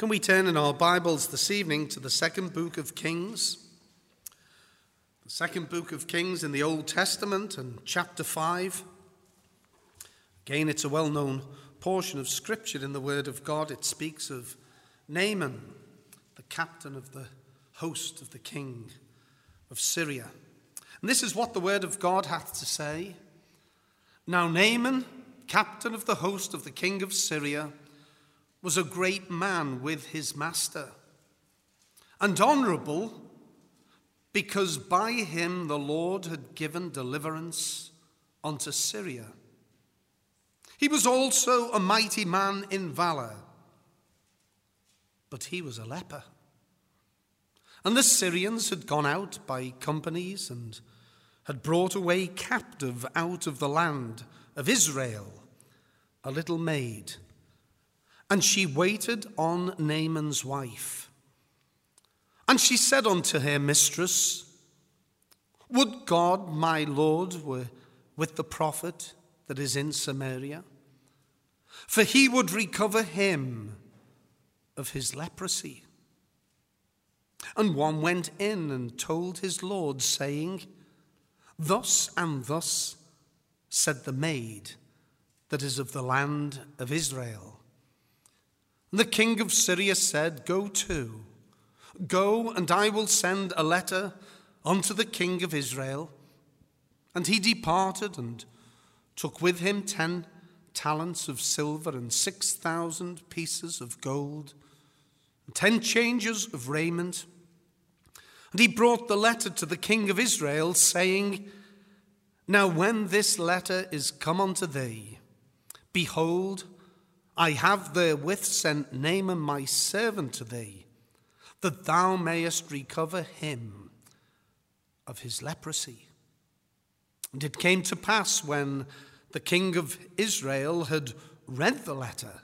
Can we turn in our Bibles this evening to the second book of Kings? The second book of Kings in the Old Testament and chapter 5. Again, it's a well known portion of Scripture in the Word of God. It speaks of Naaman, the captain of the host of the king of Syria. And this is what the Word of God hath to say. Now, Naaman, captain of the host of the king of Syria, was a great man with his master, and honorable because by him the Lord had given deliverance unto Syria. He was also a mighty man in valor, but he was a leper. And the Syrians had gone out by companies and had brought away captive out of the land of Israel a little maid and she waited on Naaman's wife. And she said unto her mistress, Would God my Lord were with the prophet that is in Samaria, for he would recover him of his leprosy. And one went in and told his Lord, saying, Thus and thus said the maid that is of the land of Israel. The king of Syria said, Go to, go, and I will send a letter unto the king of Israel. And he departed and took with him ten talents of silver and six thousand pieces of gold, and ten changes of raiment. And he brought the letter to the king of Israel, saying, Now when this letter is come unto thee, behold, I have therewith sent Naaman my servant to thee, that thou mayest recover him of his leprosy. And it came to pass when the king of Israel had read the letter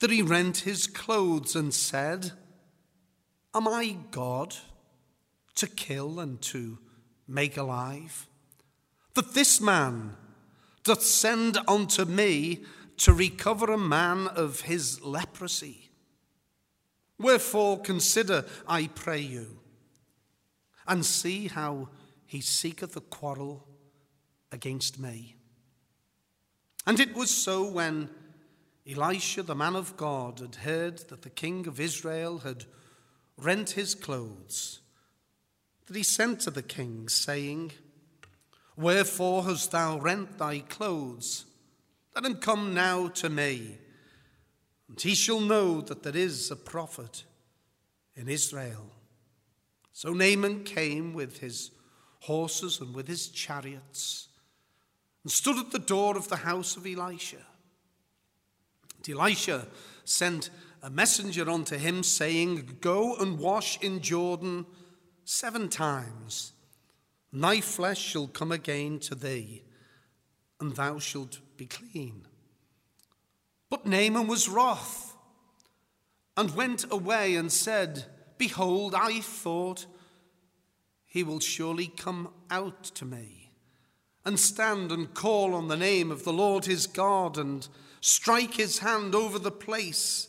that he rent his clothes and said, Am I God to kill and to make alive? That this man doth send unto me to recover a man of his leprosy. Wherefore consider, I pray you, and see how he seeketh a quarrel against me. And it was so when Elisha, the man of God, had heard that the king of Israel had rent his clothes, that he sent to the king, saying, Wherefore hast thou rent thy clothes? Let him come now to me, and he shall know that there is a prophet in Israel. So Naaman came with his horses and with his chariots and stood at the door of the house of Elisha. And Elisha sent a messenger unto him, saying, Go and wash in Jordan seven times, and thy flesh shall come again to thee, and thou shalt be clean. But Naaman was wroth and went away and said, Behold, I thought he will surely come out to me and stand and call on the name of the Lord his God and strike his hand over the place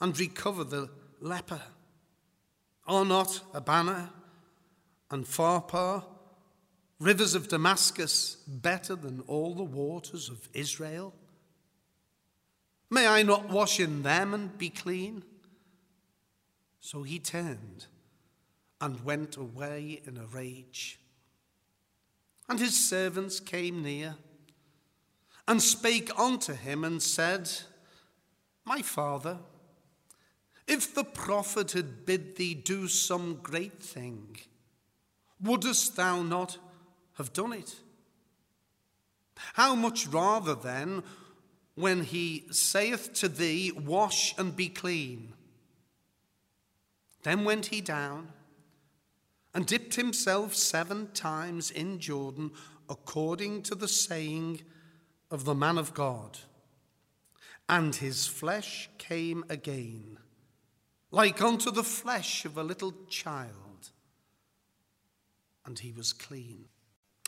and recover the leper. Are not Abana and Pharpar rivers of Damascus better than all the waters of Israel? May I not wash in them and be clean? So he turned and went away in a rage. And his servants came near and spake unto him and said, My father, if the prophet had bid thee do some great thing, wouldst thou not have done it. How much rather then, when he saith to thee, Wash and be clean? Then went he down and dipped himself seven times in Jordan, according to the saying of the man of God. And his flesh came again, like unto the flesh of a little child, and he was clean.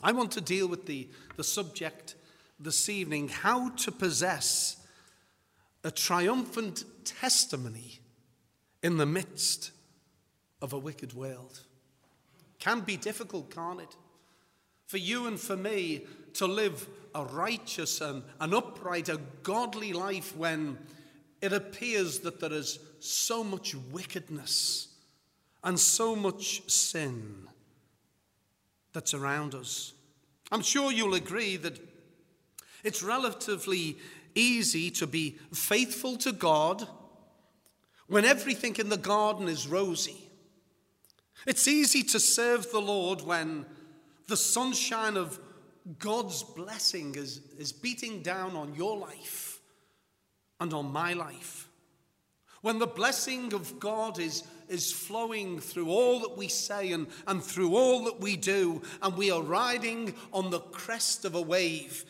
I want to deal with the, the subject this evening how to possess a triumphant testimony in the midst of a wicked world. Can be difficult, can't it? For you and for me to live a righteous and an upright, a godly life when it appears that there is so much wickedness and so much sin that's around us. I'm sure you'll agree that it's relatively easy to be faithful to God when everything in the garden is rosy. It's easy to serve the Lord when the sunshine of God's blessing is, is beating down on your life and on my life. When the blessing of God is, is flowing through all that we say and, and through all that we do, and we are riding on the crest of a wave,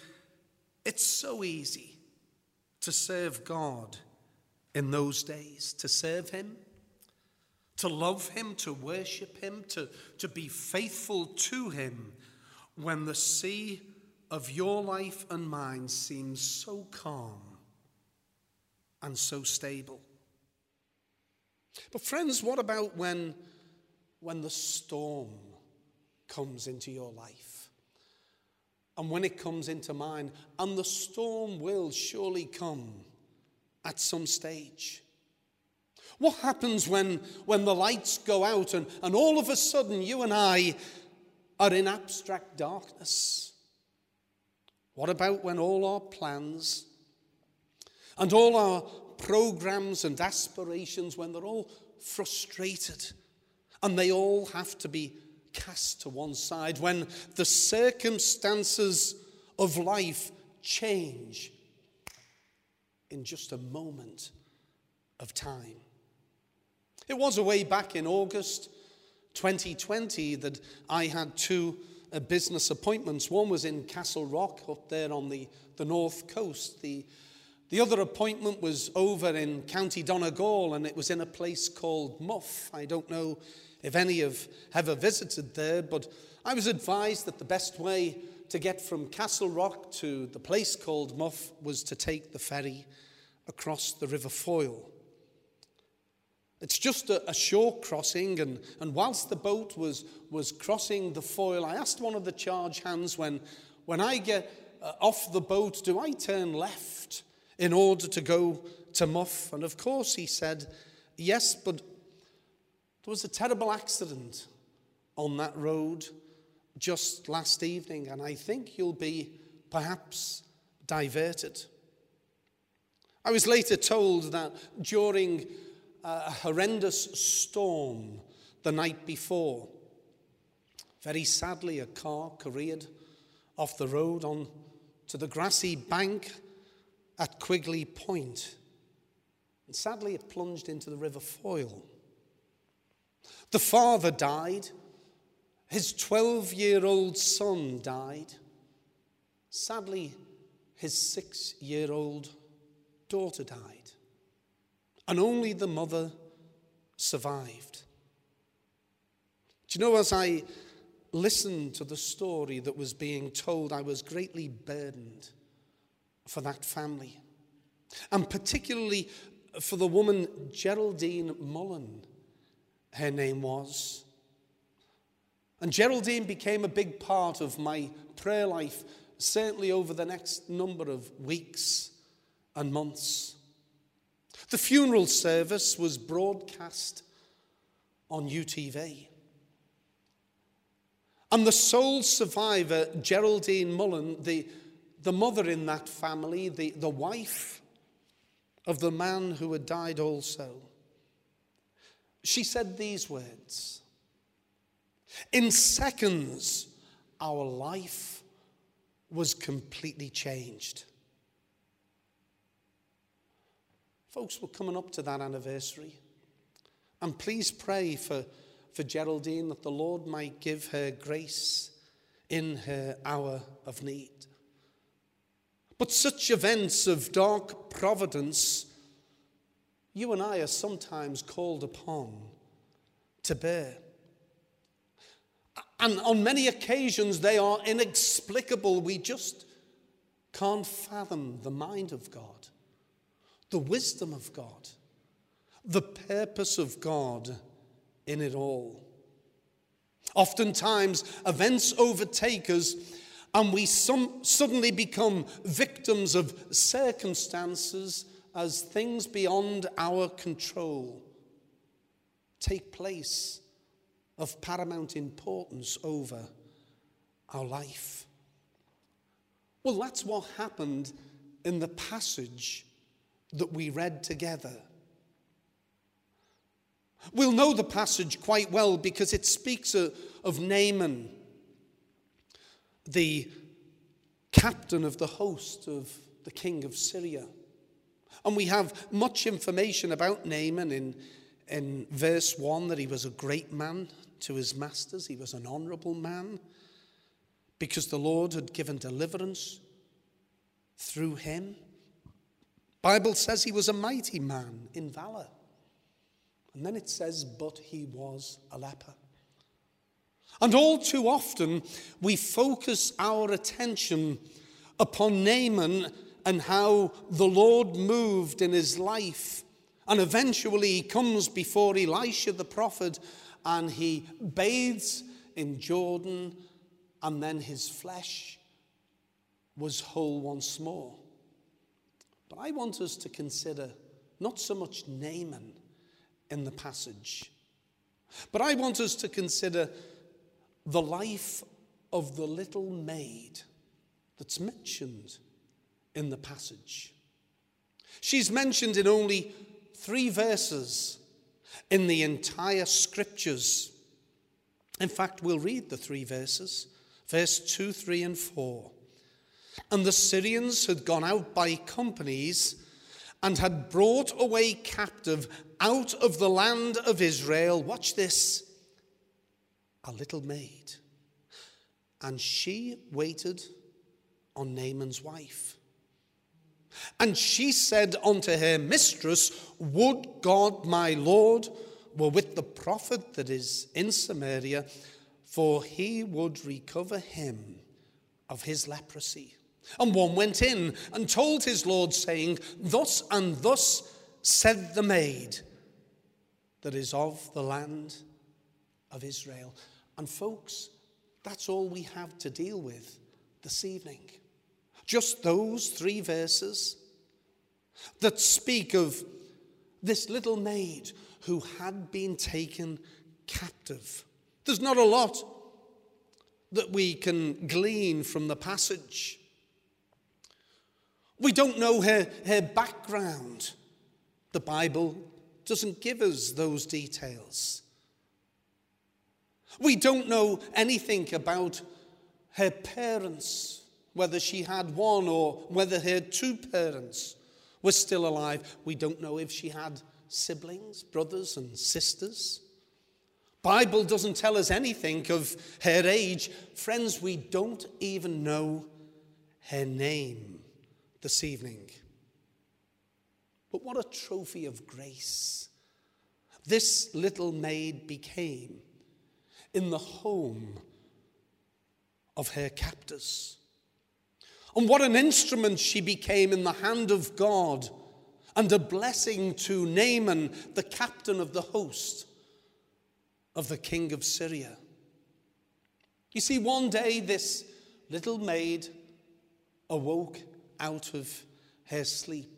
it's so easy to serve God in those days, to serve Him, to love Him, to worship Him, to, to be faithful to Him when the sea of your life and mine seems so calm and so stable. But, friends, what about when, when the storm comes into your life? And when it comes into mine, and the storm will surely come at some stage. What happens when, when the lights go out and, and all of a sudden you and I are in abstract darkness? What about when all our plans and all our programs and aspirations, when they're all frustrated and they all have to be cast to one side, when the circumstances of life change in just a moment of time. It was a way back in August 2020 that I had two uh, business appointments. One was in Castle Rock, up there on the, the north coast. The, the other appointment was over in County Donegal, and it was in a place called Muff. I don't know if any of have ever visited there, but I was advised that the best way to get from Castle Rock to the place called Muff was to take the ferry across the River Foyle. It's just a, a, shore crossing, and, and whilst the boat was, was crossing the Foyle, I asked one of the charge hands when, when I get uh, off the boat, do I turn left in order to go to Muff? And of course he said, yes, but there was a terrible accident on that road just last evening, and I think you'll be perhaps diverted. I was later told that during a horrendous storm the night before. Very sadly, a car careered off the road on to the grassy bank at Quigley Point. And sadly, it plunged into the River Foyle. The father died. His 12 year old son died. Sadly, his six year old daughter died and only the mother survived. Do you know, as I listened to the story that was being told, I was greatly burdened for that family, and particularly for the woman Geraldine Mullen, her name was. And Geraldine became a big part of my prayer life, certainly over the next number of weeks and months. The funeral service was broadcast on UTV. And the sole survivor, Geraldine Mullen, the, the mother in that family, the, the wife of the man who had died also, she said these words In seconds, our life was completely changed. Folks, we're coming up to that anniversary. And please pray for, for Geraldine that the Lord might give her grace in her hour of need. But such events of dark providence, you and I are sometimes called upon to bear. And on many occasions, they are inexplicable. We just can't fathom the mind of God the wisdom of God, the purpose of God in it all. Oftentimes, events overtake us and we some, suddenly become victims of circumstances as things beyond our control take place of paramount importance over our life. Well, that's what happened in the passage that we read together. We'll know the passage quite well because it speaks of Naaman, the captain of the host of the king of Syria. And we have much information about Naaman in, in verse 1 that he was a great man to his masters, he was an honorable man because the Lord had given deliverance through him. Bible says he was a mighty man in valor. And then it says, but he was a leper. And all too often, we focus our attention upon Naaman and how the Lord moved in his life. And eventually, he comes before Elisha the prophet and he bathes in Jordan, and then his flesh was whole once more. But I want us to consider not so much Naaman in the passage, but I want us to consider the life of the little maid that's mentioned in the passage. She's mentioned in only three verses in the entire scriptures. In fact, we'll read the three verses verse 2, 3, and 4. And the Syrians had gone out by companies and had brought away captive out of the land of Israel. Watch this a little maid. And she waited on Naaman's wife. And she said unto her mistress, Would God my Lord were with the prophet that is in Samaria, for he would recover him of his leprosy. And one went in and told his Lord, saying, Thus and thus said the maid that is of the land of Israel. And folks, that's all we have to deal with this evening. Just those three verses that speak of this little maid who had been taken captive. There's not a lot that we can glean from the passage. We don't know her, her background. The Bible doesn't give us those details. We don't know anything about her parents, whether she had one or whether her two parents were still alive. We don't know if she had siblings, brothers and sisters. Bible doesn't tell us anything of her age. Friends, we don't even know her name this evening. But what a trophy of grace this little maid became in the home of her captors. And what an instrument she became in the hand of God and a blessing to Naaman, the captain of the host of the king of Syria. You see, one day this little maid awoke out of her sleep.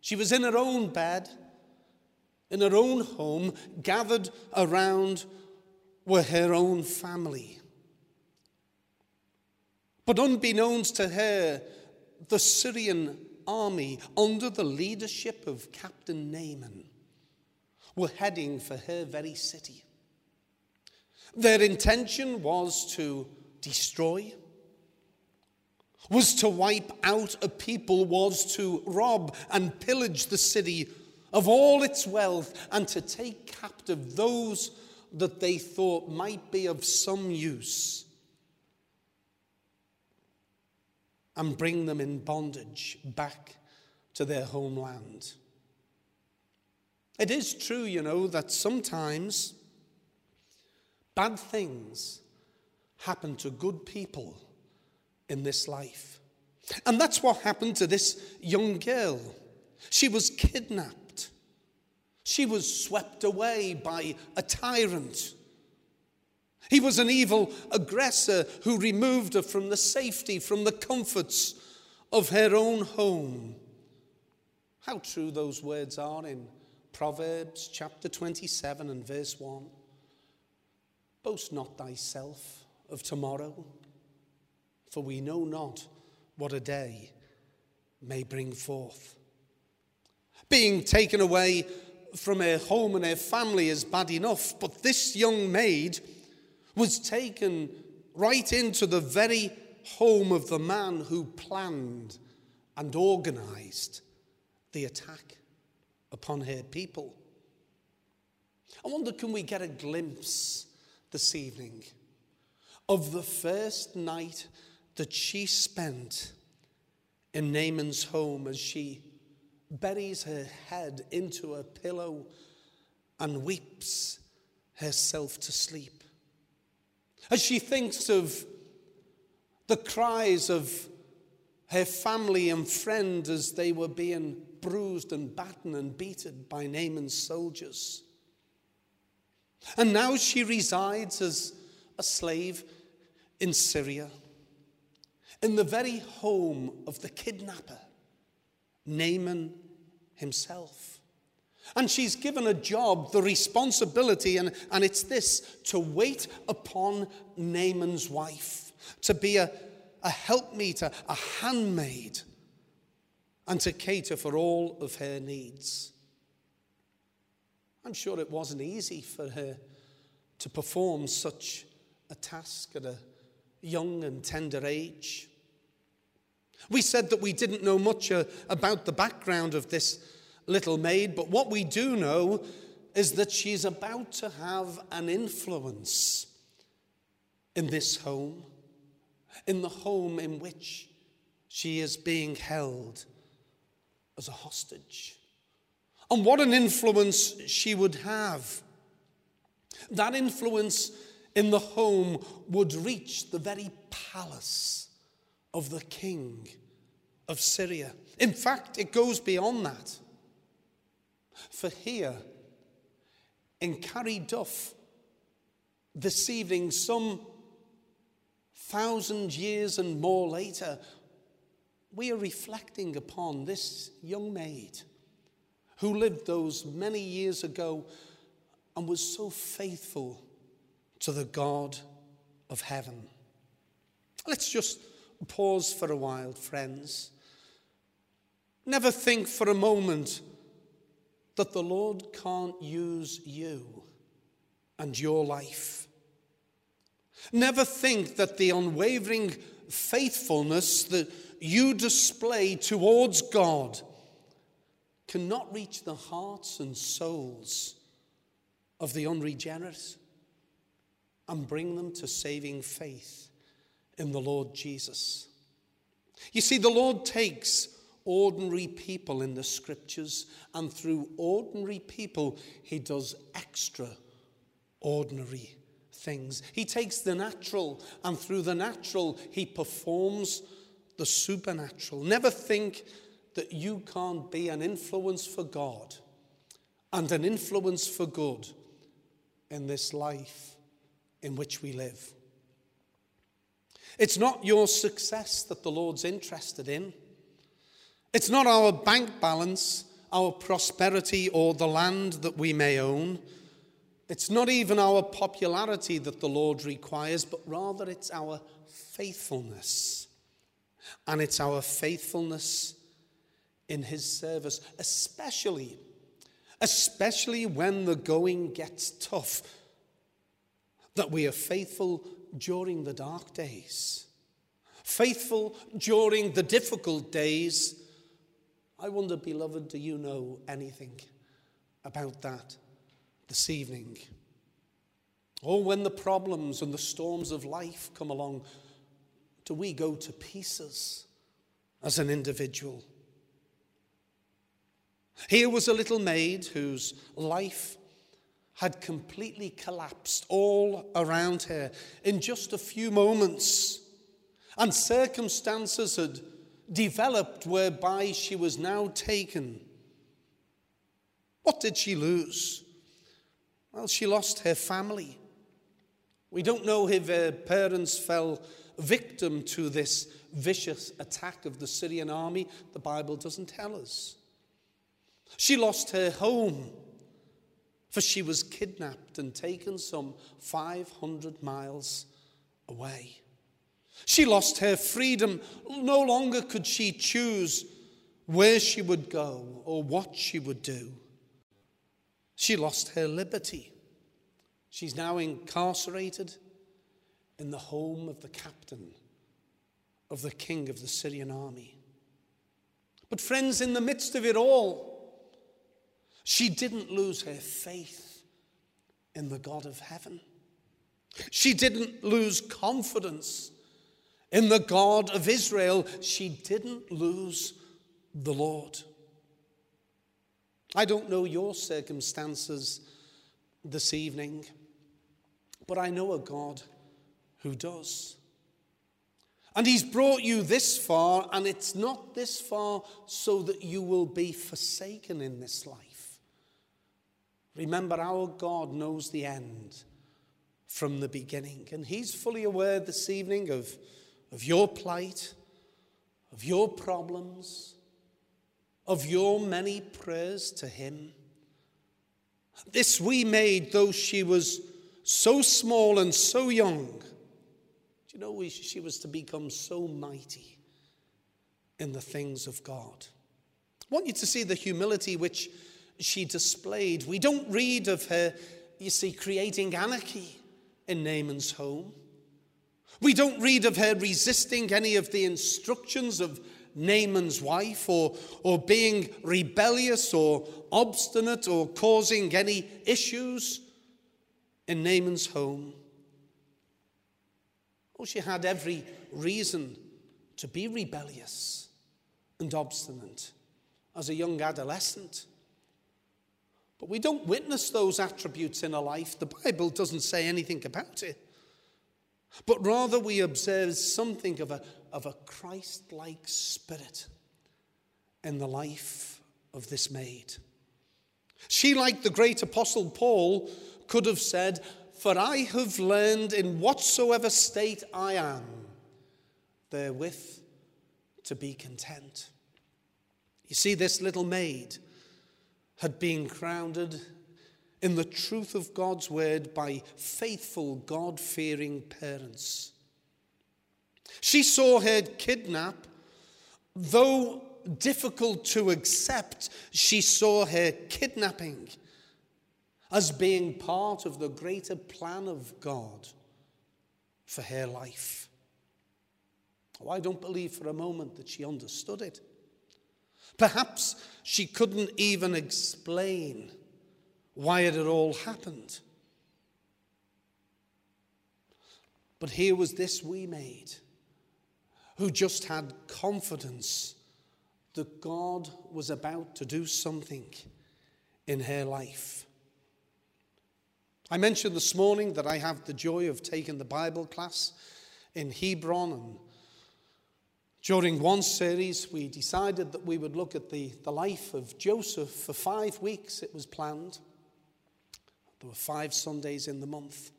She was in her own bed, in her own home, gathered around with her own family. But unbeknownst to her, the Syrian army, under the leadership of Captain Naaman, were heading for her very city. Their intention was to destroy, was to wipe out a people, was to rob and pillage the city of all its wealth, and to take captive those that they thought might be of some use and bring them in bondage back to their homeland. It is true, you know, that sometimes bad things happen to good people in this life. And that's what happened to this young girl. She was kidnapped. She was swept away by a tyrant. He was an evil aggressor who removed her from the safety, from the comforts of her own home. How true those words are in Proverbs chapter 27 and verse 1. Boast not thyself of tomorrow, for we know not what a day may bring forth. Being taken away from her home and her family is bad enough, but this young maid was taken right into the very home of the man who planned and organized the attack upon her people. I wonder, can we get a glimpse this evening of the first night that she spent in Naaman's home as she buries her head into a pillow and weeps herself to sleep. As she thinks of the cries of her family and friends as they were being bruised and battered and beaten by Naaman's soldiers. And now she resides as a slave in Syria, in the very home of the kidnapper, Naaman himself. And she's given a job, the responsibility, and, and it's this to wait upon Naaman's wife, to be a, a helpmeet, a, a handmaid, and to cater for all of her needs. I'm sure it wasn't easy for her to perform such a task at a young and tender age. We said that we didn't know much uh, about the background of this little maid, but what we do know is that she's about to have an influence in this home, in the home in which she is being held as a hostage. And what an influence she would have. That influence in the home would reach the very palace of the king of Syria. In fact, it goes beyond that. For here, in Carryduff, this evening, some thousand years and more later, we are reflecting upon this young maid who lived those many years ago and was so faithful to the God of heaven. Let's just pause for a while, friends. Never think for a moment that the Lord can't use you and your life. Never think that the unwavering faithfulness that you display towards God cannot reach the hearts and souls of the unregenerate and bring them to saving faith in the Lord Jesus. You see, the Lord takes ordinary people in the scriptures, and through ordinary people, He does extraordinary things. He takes the natural, and through the natural, He performs the supernatural. Never think that you can't be an influence for God and an influence for good in this life in which we live. It's not your success that the Lord's interested in. It's not our bank balance, our prosperity, or the land that we may own. It's not even our popularity that the Lord requires, but rather it's our faithfulness. And it's our faithfulness in His service, especially, especially when the going gets tough, that we are faithful during the dark days, faithful during the difficult days I wonder, beloved, do you know anything about that this evening? Or when the problems and the storms of life come along, do we go to pieces as an individual? Here was a little maid whose life had completely collapsed all around her in just a few moments, and circumstances had developed whereby she was now taken What did she lose? Well, she lost her family. We don't know if her parents fell victim to this vicious attack of the Syrian army. The Bible doesn't tell us. She lost her home, for she was kidnapped and taken some 500 miles away. She lost her freedom. No longer could she choose where she would go or what she would do. She lost her liberty. She's now incarcerated in the home of the captain of the king of the Syrian army. But, friends, in the midst of it all, she didn't lose her faith in the God of heaven. She didn't lose confidence in the God of Israel. She didn't lose the Lord. I don't know your circumstances this evening, but I know a God who does. And He's brought you this far, and it's not this far so that you will be forsaken in this life. Remember, our God knows the end from the beginning, and He's fully aware this evening of, of your plight, of your problems, of your many prayers to Him. This wee maid, though she was so small and so young, do you know she was to become so mighty in the things of God? I want you to see the humility which she displayed. We don't read of her, you see, creating anarchy in Naaman's home. We don't read of her resisting any of the instructions of Naaman's wife or, or being rebellious or obstinate or causing any issues in Naaman's home. Oh, she had every reason to be rebellious and obstinate as a young adolescent. But we don't witness those attributes in her life. The Bible doesn't say anything about it. But rather, we observe something of a, of a Christ like spirit in the life of this maid. She, like the great apostle Paul, could have said, For I have learned in whatsoever state I am, therewith to be content. You see, this little maid had been grounded in the truth of God's word by faithful, God fearing parents. She saw her kidnap, though difficult to accept, she saw her kidnapping as being part of the greater plan of God for her life. Oh, I don't believe for a moment that she understood it. Perhaps she couldn't even explain why had it had all happened. But here was this wee maid who just had confidence that God was about to do something in her life. I mentioned this morning that I have the joy of taking the Bible class in Hebron. And during one series, we decided that we would look at the, the life of Joseph for five weeks, it was planned. There were five Sundays in the month.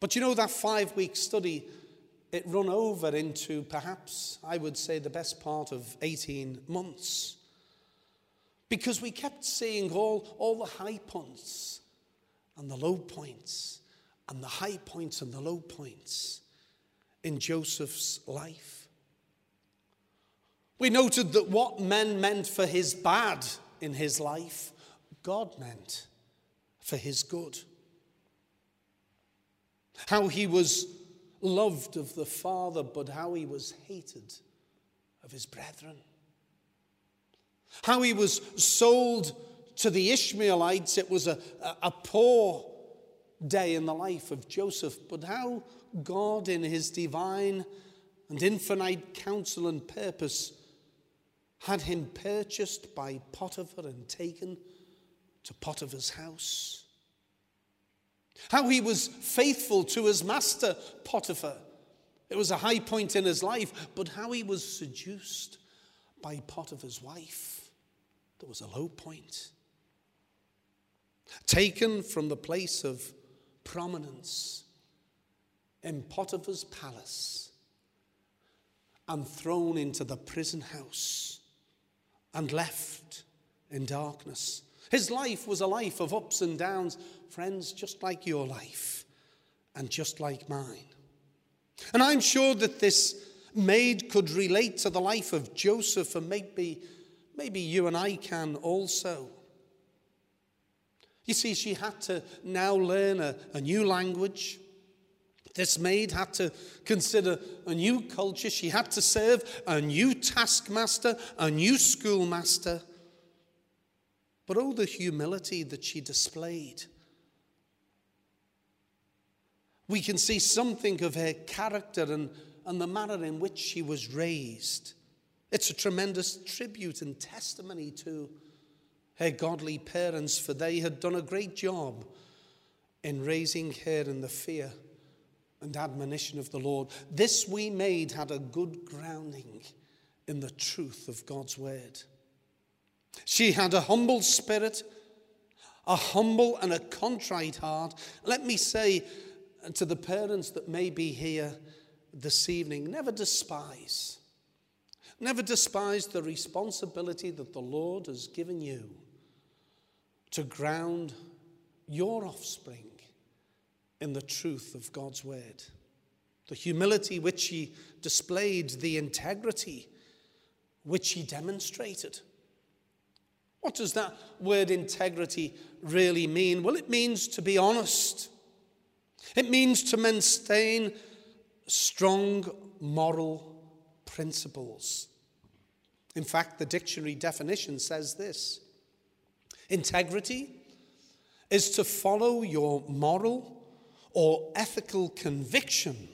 But you know, that five week study, it run over into perhaps, I would say, the best part of 18 months. Because we kept seeing all, all the high points and the low points, and the high points and the low points in Joseph's life. We noted that what men meant for his bad in his life, God meant for his good. How he was loved of the Father, but how he was hated of his brethren. How he was sold to the Ishmaelites. It was a, a, poor day in the life of Joseph, but how God, in his divine and infinite counsel and purpose, had him purchased by Potiphar and taken to Potiphar's house. How he was faithful to his master, Potiphar. It was a high point in his life, but how he was seduced by Potiphar's wife. There was a low point. taken from the place of prominence in Potiphar's palace and thrown into the prison house and left in darkness. His life was a life of ups and downs, friends, just like your life and just like mine. And I'm sure that this maid could relate to the life of Joseph, and maybe, maybe you and I can also. You see, she had to now learn a, a new language. This maid had to consider a new culture. She had to serve a new taskmaster, a new schoolmaster. But oh, the humility that she displayed. We can see something of her character and, and the manner in which she was raised. It's a tremendous tribute and testimony to her godly parents, for they had done a great job in raising her in the fear and admonition of the Lord. This wee maid had a good grounding in the truth of God's word. She had a humble spirit, a humble and a contrite heart. Let me say to the parents that may be here this evening never despise. Never despise the responsibility that the Lord has given you to ground your offspring in the truth of God's word. The humility which he displayed, the integrity which he demonstrated. What does that word integrity really mean? Well, it means to be honest. It means to maintain strong moral principles. In fact, the dictionary definition says this integrity is to follow your moral or ethical conviction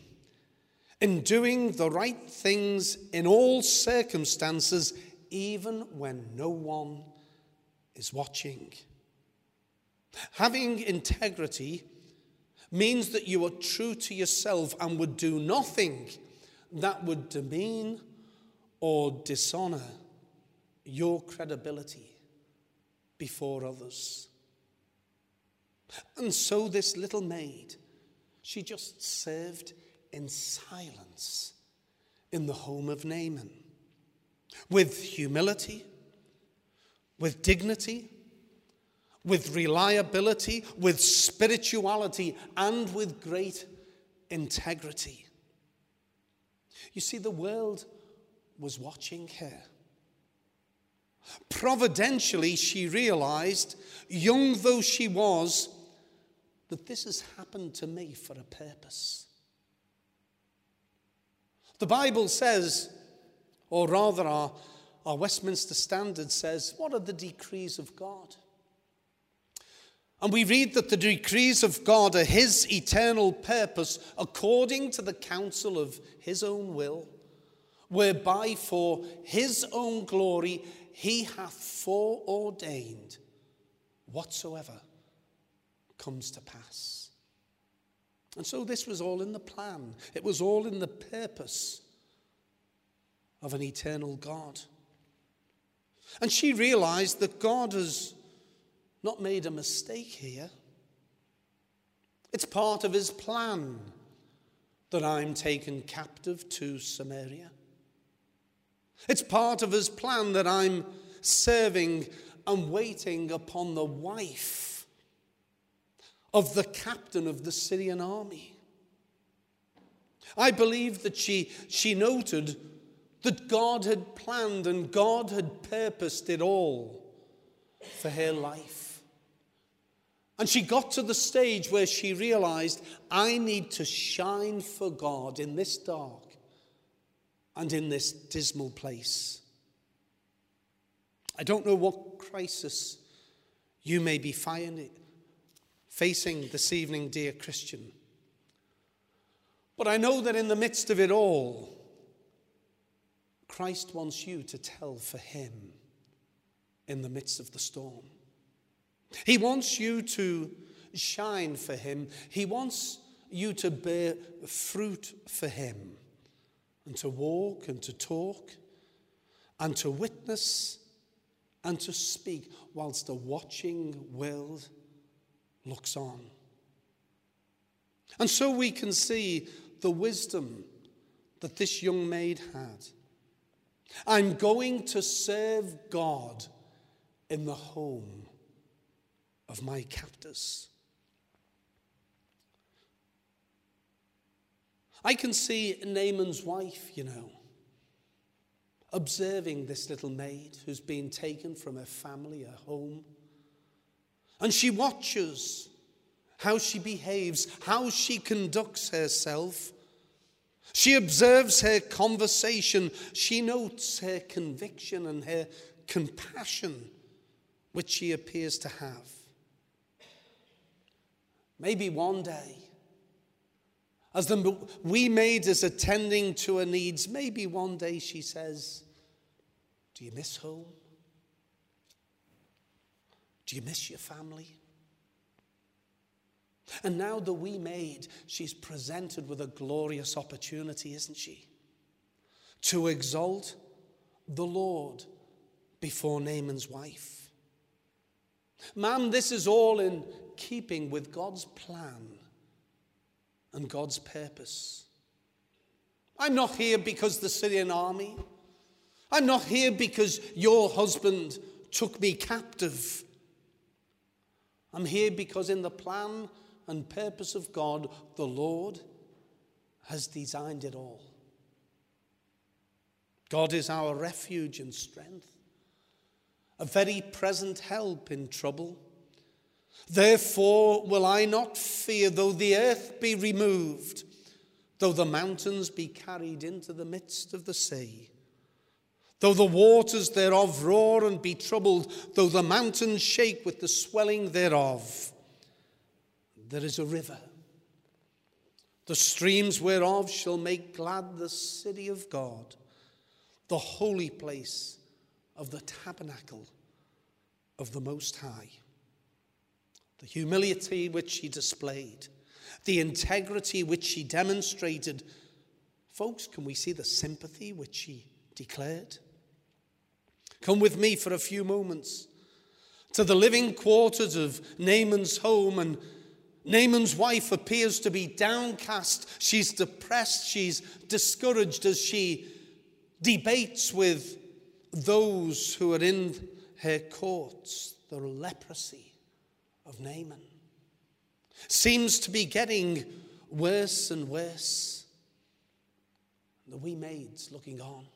in doing the right things in all circumstances, even when no one is watching. Having integrity means that you are true to yourself and would do nothing that would demean or dishonor your credibility before others. And so, this little maid she just served in silence in the home of Naaman with humility, with dignity, with reliability, with spirituality, and with great integrity. You see, the world was watching her. Providentially, she realized, young though she was, that this has happened to me for a purpose. The Bible says, or rather, our, our Westminster Standard says, what are the decrees of God? And we read that the decrees of God are His eternal purpose according to the counsel of His own will, whereby for His own glory He hath foreordained whatsoever comes to pass. And so this was all in the plan, it was all in the purpose of an eternal God. And she realized that God has not made a mistake here. It's part of his plan that I'm taken captive to Samaria. It's part of his plan that I'm serving and waiting upon the wife of the captain of the Syrian army. I believe that she, she noted that God had planned and God had purposed it all for her life. And she got to the stage where she realized, I need to shine for God in this dark and in this dismal place. I don't know what crisis you may be facing this evening, dear Christian. But I know that in the midst of it all, Christ wants you to tell for Him in the midst of the storm. He wants you to shine for Him. He wants you to bear fruit for Him and to walk and to talk and to witness and to speak whilst the watching world looks on. And so we can see the wisdom that this young maid had. I'm going to serve God in the home of my captors. I can see Naaman's wife, you know, observing this little maid who's been taken from her family, her home. And she watches how she behaves, how she conducts herself. She observes her conversation. She notes her conviction and her compassion, which she appears to have. Maybe one day, as the wee maid is attending to her needs, maybe one day she says, Do you miss home? Do you miss your family? And now the wee maid, she's presented with a glorious opportunity, isn't she? To exalt the Lord before Naaman's wife. Ma'am, this is all in keeping with God's plan and God's purpose. I'm not here because the Syrian army. I'm not here because your husband took me captive. I'm here because in the plan and purpose of God, the Lord has designed it all. God is our refuge and strength, a very present help in trouble. Therefore will I not fear, though the earth be removed, though the mountains be carried into the midst of the sea, though the waters thereof roar and be troubled, though the mountains shake with the swelling thereof. There is a river, the streams whereof shall make glad the city of God, the holy place of the tabernacle of the Most High the humility which he displayed, the integrity which he demonstrated. Folks, can we see the sympathy which he declared? Come with me for a few moments to the living quarters of Naaman's home, and Naaman's wife appears to be downcast. She's depressed, she's discouraged as she debates with those who are in her courts the leprosy of Naaman. Seems to be getting worse and worse. The wee maid's looking on.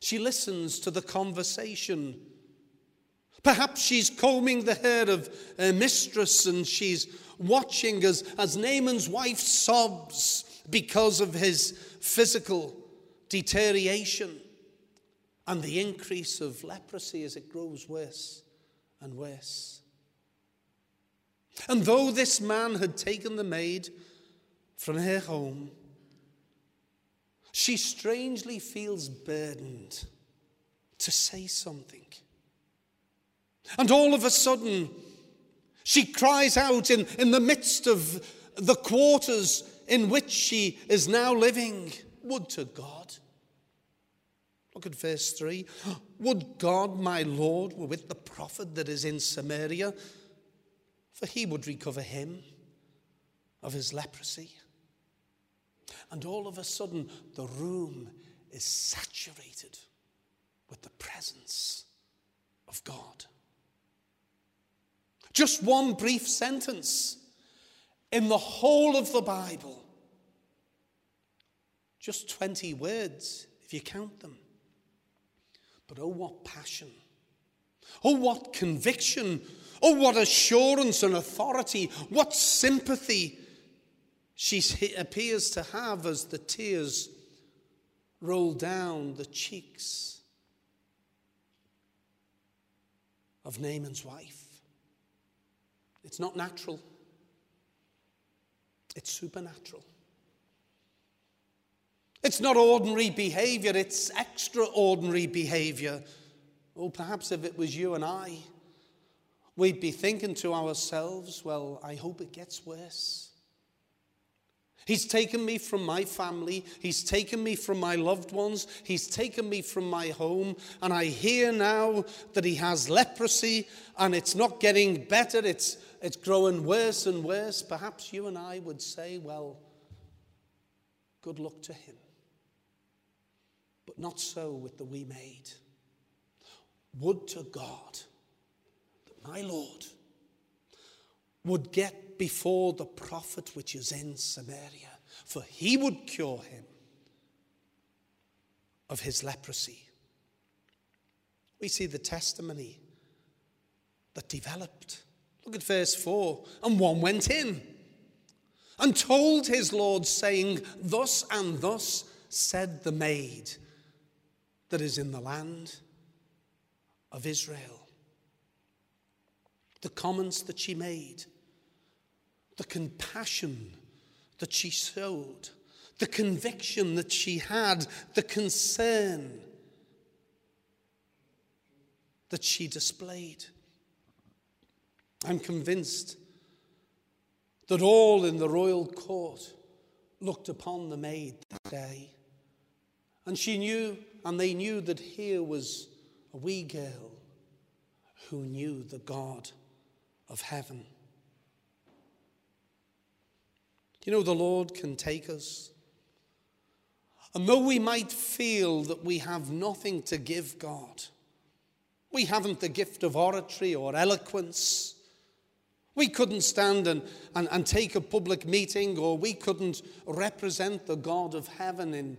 She listens to the conversation. Perhaps she's combing the hair of her mistress and she's watching as, as Naaman's wife sobs because of his physical deterioration and the increase of leprosy as it grows worse and worse. And though this man had taken the maid from her home, she strangely feels burdened to say something. And all of a sudden, she cries out in, in the midst of the quarters in which she is now living Would to God. Look at verse 3. Would God, my Lord, were with the prophet that is in Samaria for he would recover him of his leprosy. And all of a sudden, the room is saturated with the presence of God. Just one brief sentence in the whole of the Bible. Just 20 words, if you count them. But oh, what passion! Oh, what conviction Oh, what assurance and authority, what sympathy she appears to have as the tears roll down the cheeks of Naaman's wife. It's not natural, it's supernatural. It's not ordinary behavior, it's extraordinary behavior. Oh, perhaps if it was you and I, we'd be thinking to ourselves, well, I hope it gets worse. He's taken me from my family. He's taken me from my loved ones. He's taken me from my home. And I hear now that he has leprosy and it's not getting better. It's, it's growing worse and worse. Perhaps you and I would say, well, good luck to him. But not so with the wee maid. Would to God that my Lord would get before the prophet which is in Samaria, for he would cure him of his leprosy. We see the testimony that developed. Look at verse 4. And one went in and told his Lord, saying, Thus and thus said the maid that is in the land of Israel. The comments that she made the compassion that she showed, the conviction that she had, the concern that she displayed. I'm convinced that all in the royal court looked upon the maid that day. And she knew, and they knew that here was a wee girl who knew the God of heaven. You know, the Lord can take us. And though we might feel that we have nothing to give God, we haven't the gift of oratory or eloquence. We couldn't stand and, and, and take a public meeting, or we couldn't represent the God of heaven in,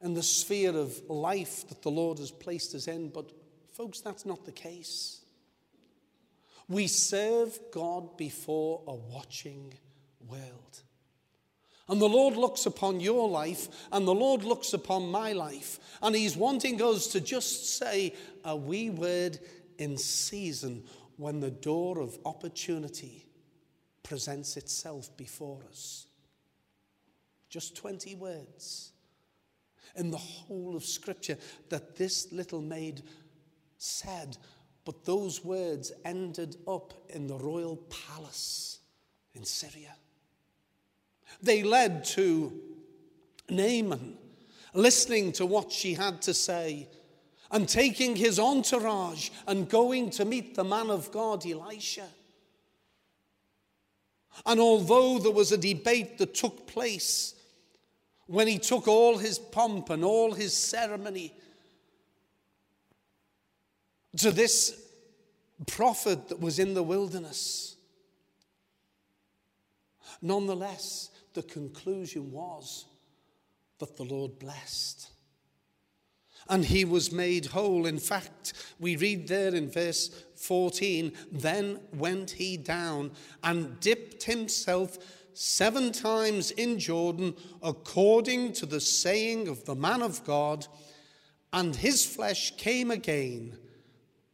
in the sphere of life that the Lord has placed us in. But, folks, that's not the case. We serve God before a watching world. And the Lord looks upon your life, and the Lord looks upon my life, and He's wanting us to just say a wee word in season when the door of opportunity presents itself before us. Just 20 words in the whole of Scripture that this little maid said, but those words ended up in the royal palace in Syria. They led to Naaman listening to what she had to say and taking his entourage and going to meet the man of God, Elisha. And although there was a debate that took place when he took all his pomp and all his ceremony to this prophet that was in the wilderness, nonetheless, the conclusion was that the Lord blessed. And he was made whole. In fact, we read there in verse 14 then went he down and dipped himself seven times in Jordan, according to the saying of the man of God, and his flesh came again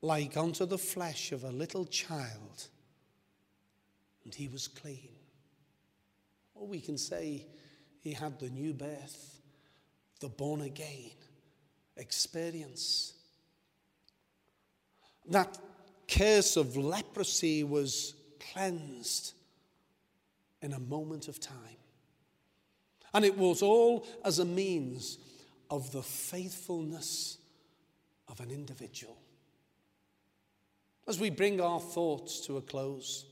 like unto the flesh of a little child, and he was clean. Or we can say he had the new birth, the born again experience. That curse of leprosy was cleansed in a moment of time. And it was all as a means of the faithfulness of an individual. As we bring our thoughts to a close,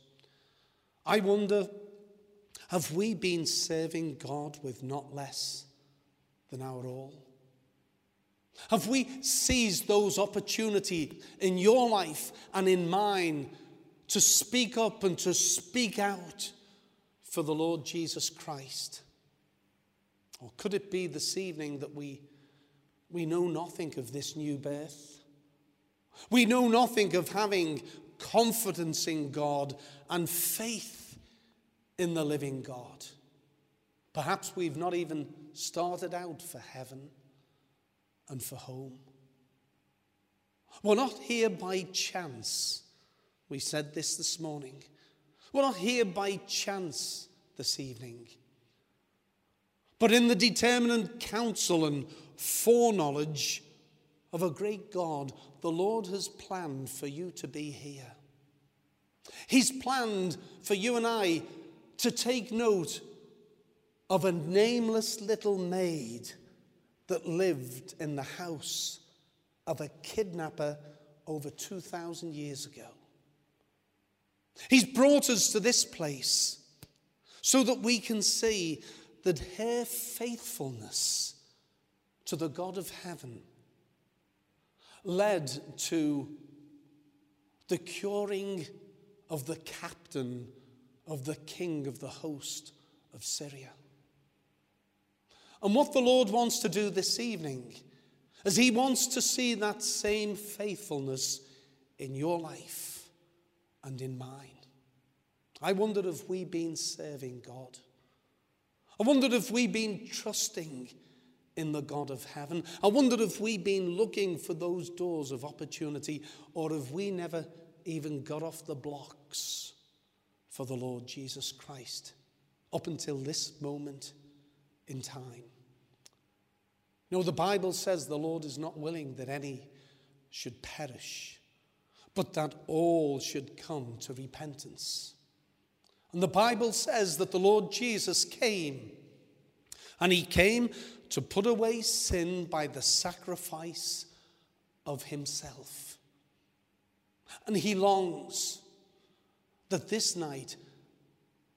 I wonder have we been serving God with not less than our all? Have we seized those opportunities in your life and in mine to speak up and to speak out for the Lord Jesus Christ? Or could it be this evening that we, we know nothing of this new birth? We know nothing of having confidence in God and faith in the living God. Perhaps we've not even started out for heaven and for home. We're not here by chance. We said this this morning. We're not here by chance this evening. But in the determinate counsel and foreknowledge of a great God, the Lord has planned for you to be here. He's planned for you and I to take note of a nameless little maid that lived in the house of a kidnapper over 2,000 years ago. He's brought us to this place so that we can see that her faithfulness to the God of heaven led to the curing of the captain of the king of the host of Syria. And what the Lord wants to do this evening is He wants to see that same faithfulness in your life and in mine. I wondered if we've been serving God. I wondered if we've been trusting in the God of heaven. I wondered if we've been looking for those doors of opportunity or if we never even got off the blocks for the Lord Jesus Christ up until this moment in time. No, the Bible says the Lord is not willing that any should perish, but that all should come to repentance. And the Bible says that the Lord Jesus came, and he came to put away sin by the sacrifice of himself. And he longs that this night,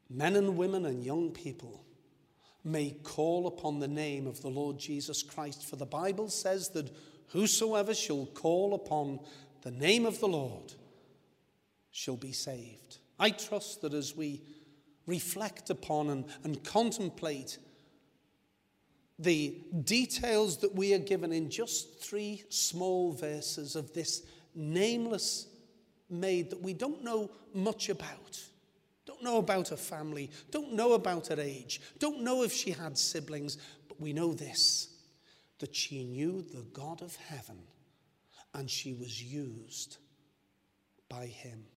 men and women and young people may call upon the name of the Lord Jesus Christ. For the Bible says that whosoever shall call upon the name of the Lord shall be saved. I trust that as we reflect upon and, and contemplate the details that we are given in just three small verses of this nameless maid that we don't know much about. Don't know about her family, don't know about her age, don't know if she had siblings, but we know this that she knew the God of heaven and she was used by him.